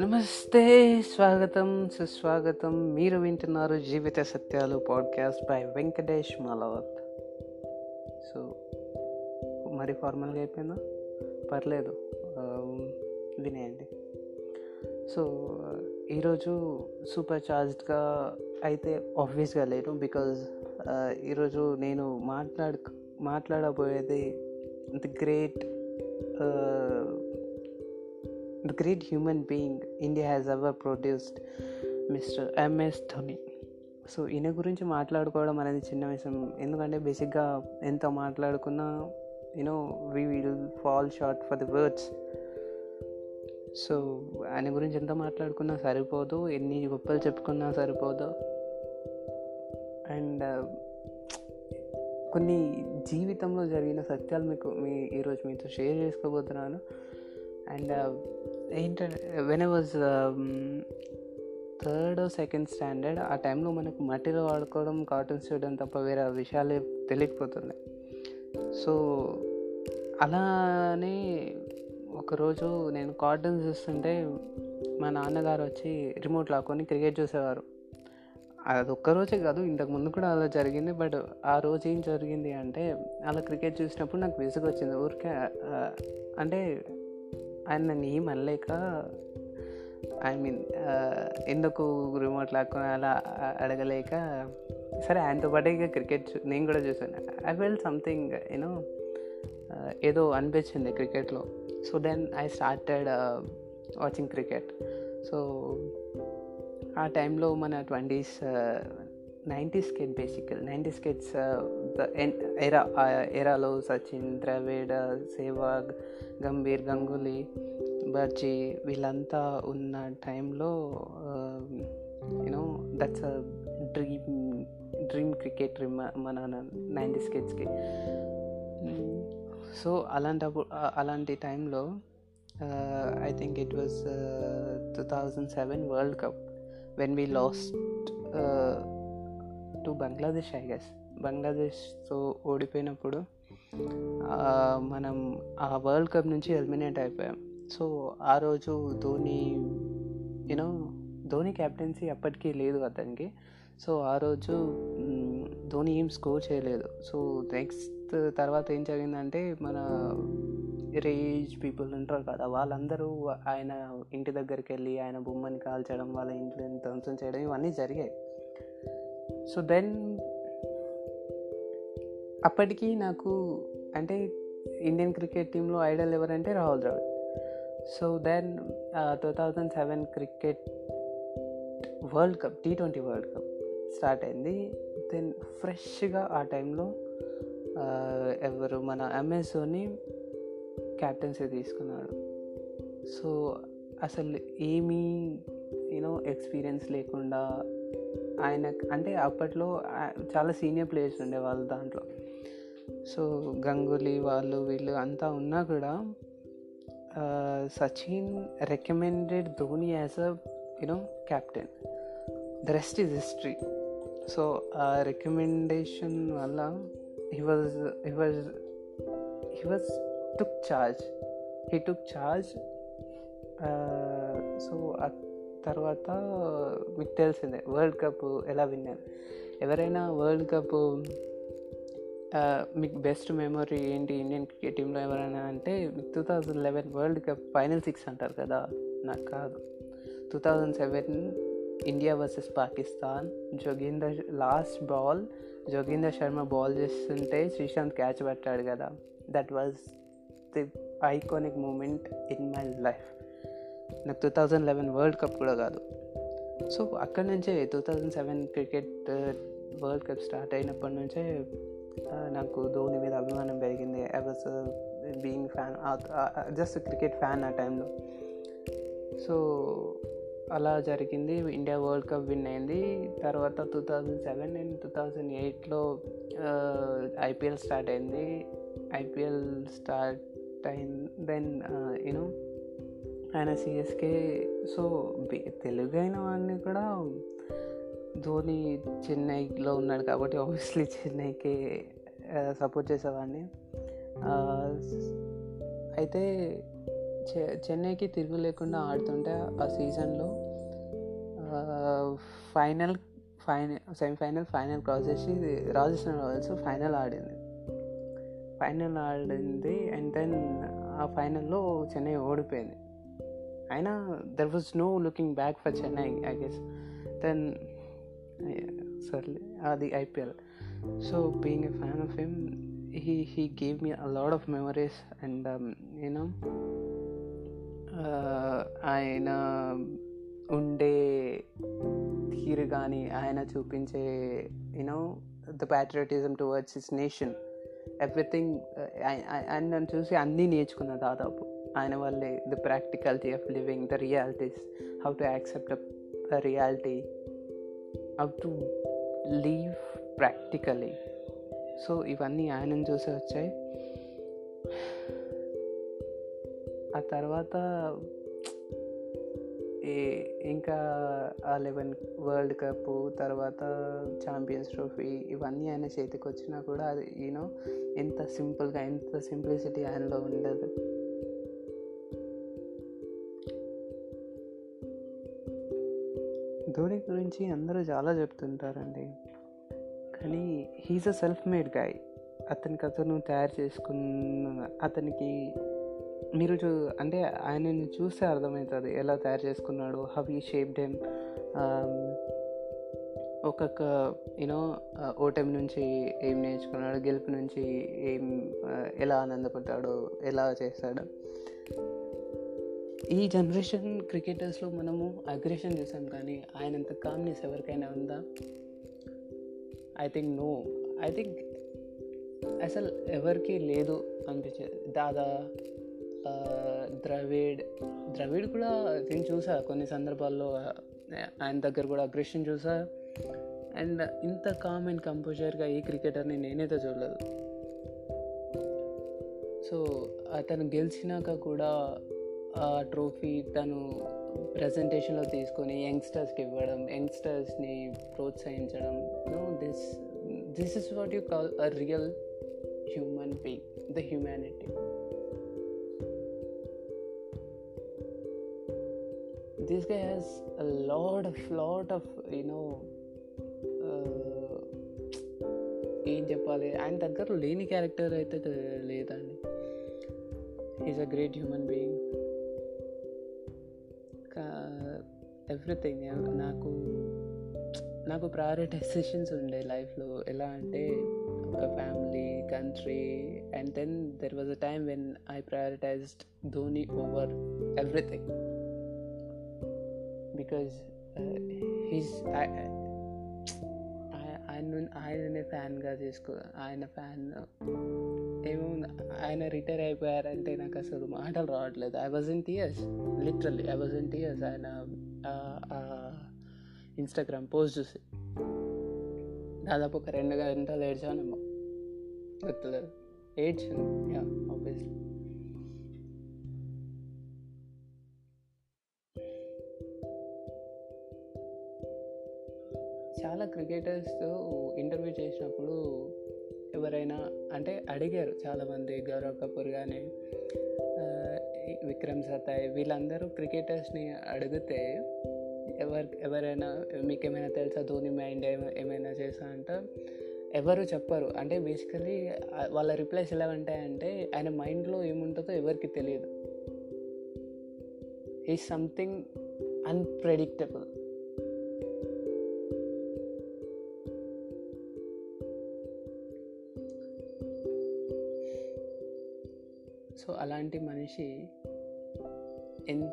నమస్తే స్వాగతం సుస్వాగతం. మీరు వింటున్నారు జీవిత సత్యాలు podcast by Venkatesh Malavath. So మరి ఫార్మల్గా అయిపోయిందా? పర్లేదు. Um, వినేయండి. సో ఈరోజు సూపర్ చార్జ్డ్గా అయితే ఆబ్వియస్గా లేను బికాజ్ uh, ఈరోజు నేను మాట్లాడుకు మాట్లాడబోయేది the great the great human being India has ever produced mister M S Dhoni. So ఈయన గురించి మాట్లాడుకోవడం అనేది చిన్న విషయం. ఎందుకంటే బేసిక్గా ఎంత మాట్లాడుకున్నా you know we will fall short for the words so ఆయన గురించి ఎంత మాట్లాడుకున్నా సరిపోదు ఎన్ని గొప్పలు చెప్పుకున్నా సరిపోదు. అండ్ కొన్ని జీవితంలో జరిగిన సత్యాలు మీకు మీ ఈరోజు మీతో షేర్ చేసుకోబోతున్నాను. అండ్ ఏంటంటే when I was third second standard ఆ టైంలో మనకు మట్టిలో ఆడుకోవడం కార్టూన్స్ చూడడం తప్ప వేరే విషయాలే తెలియకపోతున్నాయి సో అలానే ఒకరోజు నేను కార్టూన్స్ చూస్తుంటే మా నాన్నగారు వచ్చి రిమోట్ లాక్కొని క్రికెట్ చూసేవారు. అది ఒక్కరోజే కాదు ఇంతకు ముందు కూడా అలా జరిగింది. బట్ ఆ రోజు ఏం జరిగింది అంటే అలా క్రికెట్ చూసినప్పుడు నాకు విసుగు వచ్చింది ఊరికే అంటే ఆయన నన్ను ఏం అనలేక ఐ మీన్ ఎందుకు రిమోట్ లాక్కొని అలా అడగలేక సరే ఆయనతో పాటే ఇక క్రికెట్ చూ- నేను కూడా చూసాను ఐ ఫెల్ సంథింగ్ యూనో ఏదో అనిపించింది క్రికెట్లో. So then I started watching cricket. So ఆ టైంలో మన twenties nineties kid basically nineties kids era ఎరాలో Sachin Dravid Sehwag Gambhir Ganguly bhurji వీళ్ళంతా ఉన్న టైంలో you know that's a dream dream cricket మన నైంటీస్ కిడ్స్కి. సో అలాంటప్పుడు అలాంటి టైంలో I think it was two thousand seven world cup when we lost to Bangladesh I guess బంగ్లాదేశ్తో ఓడిపోయినప్పుడు మనం ఆ వరల్డ్ కప్ నుంచి ఎలిమినేట్ అయిపోయాం. సో ఆ రోజు ధోని యూనో ధోని క్యాప్టెన్సీ అప్పటికీ లేదు అతనికి. సో ఆ రోజు ధోని ఏం స్కోర్ చేయలేదు. సో నెక్స్ట్ తర్వాత ఏం జరిగిందంటే మన రేజ్ పీపుల్ ఉంటారు కదా వాళ్ళందరూ ఆయన ఇంటి దగ్గరికి వెళ్ళి ఆయన బొమ్మని కాల్చడం వాళ్ళ ఇంట్లో ధ్వంసం చేయడం ఇవన్నీ జరిగాయి. సో దెన్ అప్పటికి నాకు అంటే ఇండియన్ క్రికెట్ టీంలో ఐడల్ ఎవరంటే Rahul Dravid. So then two thousand seven cricket world cup T twenty world cup start అయింది. దెన్ ఫ్రెష్గా ఆ టైంలో ఎవరు మన ఎంఎస్ఓని క్యాప్టెన్సీ తీసుకున్నాడు. సో అసలు ఏమీ యూనో ఎక్స్పీరియన్స్ లేకుండా ఆయన అంటే అప్పట్లో చాలా సీనియర్ ప్లేయర్స్ ఉండేవాళ్ళు దాంట్లో. సో గంగూలీ వాళ్ళు వీళ్ళు అంతా ఉన్నా కూడా Sachin recommended Dhoni as a you know captain the rest is history so ఆ రికమెండేషన్ వల్ల he was he was he was took charge he took charge so ఆ తర్వాత మీకు తెలిసిందే వరల్డ్ కప్ ఎలా విన్నారు? ఎవరైనా వరల్డ్ కప్ మీకు బెస్ట్ మెమొరీ ఏంటి ఇండియన్ క్రికెట్ టీంలో ఎవరైనా అంటే two thousand eleven world cup final six అంటారు కదా? నాకు కాదు. Two thousand seven India versus Pakistan Joginder last ball Joginder Sharma ball చేస్తుంటే శ్రీశాంత్ క్యాచ్ పట్టాడు కదా? That was the iconic moment in my life నాకు two thousand eleven world cup కూడా కాదు. సో అక్కడి నుంచే two thousand seven cricket world cup start అయినప్పటి నుంచే uh, నాకు ధోని మీద అభిమానం పెరిగింది. I was being fan just cricket fan ఆ టైంలో సో అలా జరిగింది. ఇండియా వరల్డ్ కప్ విన్ అయింది. తర్వాత two thousand seven and two thousand ఎయిట్లో ఐపీఎల్ స్టార్ట్ అయింది. ఐపీఎల్ స్టార్ట్ అయింది దెన్ యూనో ఆయన సిఎస్కే సో తెలుగు అయిన వాడిని కూడా ధోని చెన్నైలో ఉన్నాడు కాబట్టి ఆబ్వియస్లీ చెన్నైకి సపోర్ట్ చేసేవాడిని. అయితే చె చెన్నైకి తిరుగు లేకుండా ఆడుతుంటే ఆ సీజన్లో final final semifinal final cross చేసి రాజస్థాన్ రాయల్స్ ఫైనల్ ఆడింది. ఫైనల్ ఆడింది. అండ్ దెన్ ఆ ఫైనల్లో చెన్నై ఓడిపోయింది. అయినా there was no looking back for Chennai I guess. Then సర్లే అది IPL. So being a fan of him he he gave me a lot of memories. And um, uh, ఆయన ఉండే తీరు కానీ ఆయన చూపించే you know the patriotism towards his nation everything uh, ఆయన నన్ను చూసి అన్నీ నేర్చుకున్నా దాదాపు. ఆయన వల్లే the practicality of living the realities how to accept the reality how to live practically so ఇవన్నీ ఆయనను చూసి వచ్చాయి. ఆ తర్వాత ఇంకా ఆ లెవెన్ వరల్డ్ కప్ తర్వాత ఛాంపియన్స్ ట్రోఫీ ఇవన్నీ ఆయన చేతికి వచ్చినా కూడా అది యూనో ఎంత సింపుల్గా ఎంత సింప్లిసిటీ ఆయనలో ఉండదు. ధోని గురించి అందరూ చాలా చెప్తుంటారండి. కానీ he's a self made guy అతనికి అతను తయారు చేసుకున్న అతనికి మీరు చూ అంటే ఆయనని చూస్తే అర్థమవుతుంది ఎలా తయారు చేసుకున్నాడు హవ్ ఈ షేప్ డెమ్ ఒక్కొక్క యూనో ఓటమి నుంచి ఏం నేర్చుకున్నాడు గెలుపు నుంచి ఏం ఎలా ఆనందపడ్డాడు ఎలా చేస్తాడు ఈ జనరేషన్ క్రికెటర్స్లో మనము అగ్రెషన్ చూసాం కానీ ఆయనంత కామ్నెస్ ఎవరికైనా ఉందా? I think no I think అసలు ఎవరికి లేదు అనిపించేది. దాదా ద్రవిడ్ ద్రవిడ్ కూడా నేను చూసా కొన్ని సందర్భాల్లో. ఆయన దగ్గర కూడా అగ్రెషన్ చూసా. అండ్ ఇంత కామ్ అండ్ కంపోజర్గా ఈ క్రికెటర్ని నేనైతే చూడలేదు. సో అతను గెలిచినాక కూడా ఆ ట్రోఫీ తను ప్రజెంటేషన్లో తీసుకొని యంగ్స్టర్స్కి ఇవ్వడం యంగ్స్టర్స్ని ప్రోత్సహించడం. No this this is what you call a real human being the humanity this guy has a lot of lot of you know uh, ఏం చెప్పాలి? ఆయన దగ్గర లేని క్యారెక్టర్ అయితే లేదండి. Is a great human being everything నాకు నాకు prioritisations ఉండే లైఫ్లో ఎలా అంటే ఒక family country and then there was a time when I prioritised Dhoni over everything because uh, his ఆయన ఆయననే ఫ్యాన్గా చేసుకో ఆయన ఫ్యాన్ ఏమో ఆయన రిటైర్ అయిపోయారంటే నాకు అసలు మాటలు రావట్లేదు. I was in tears literally I was in tears ఆయన ఇన్స్టాగ్రామ్ పోస్ట్ చూసి దాదాపు ఒక రెండు గంటలు ఏడ్చానేమో. గుర్తులేదు. ఏడ్చాను చాలా క్రికెటర్స్తో ఇంటర్వ్యూ చేసినప్పుడు ఎవరైనా అంటే అడిగారు చాలామంది గౌరవ్ కపూర్ కానీ విక్రమ్ సతాయ్ వీళ్ళందరూ క్రికెటర్స్ని అడిగితే ఎవరు ఎవరైనా మీకేమైనా తెలుసా ధోని మైండ్ ఏమైనా చేసా అంటే ఎవరు చెప్పరు. అంటే బేసికలీ వాళ్ళ రిప్లైస్ ఎలా ఉంటాయంటే ఆయన మైండ్లో ఏముంటుందో ఎవరికి తెలియదు. ఈ సంథింగ్ అన్ప్రెడిక్టబుల్ సో అలాంటి మనిషి ఎంత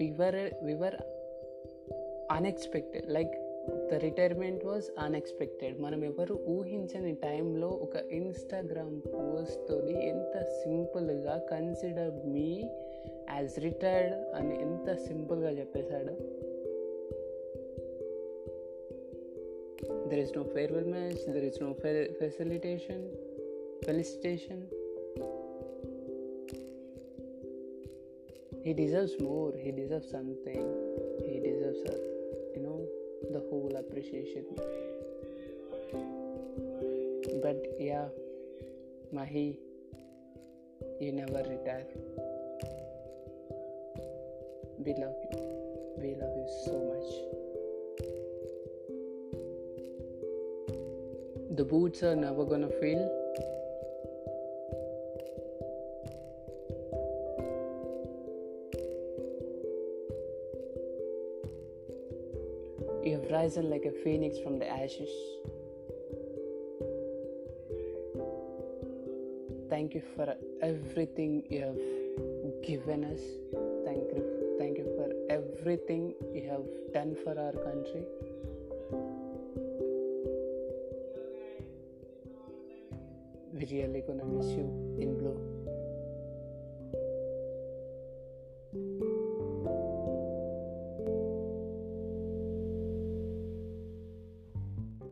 వివర్ we were unexpected like the retirement was unexpected మనం ఎవరు ఊహించని టైంలో ఒక ఇన్స్టాగ్రామ్ పోస్ట్తో ఎంత సింపుల్గా కన్సిడర్ మీ యాజ్ రిటైర్డ్ అని ఎంత సింపుల్గా చెప్పేశాడు? There is no farewell match there is no facilitation felicitation he deserves more he deserves something he deserves a, you know the whole appreciation but yeah Mahi, you never retire. We love you. We love you so much. The boots are never gonna fail. You have risen like a phoenix from the ashes. Thank you for everything you have given us. Thank you, thank you for everything you have done for our country. We really gonna miss you in blue.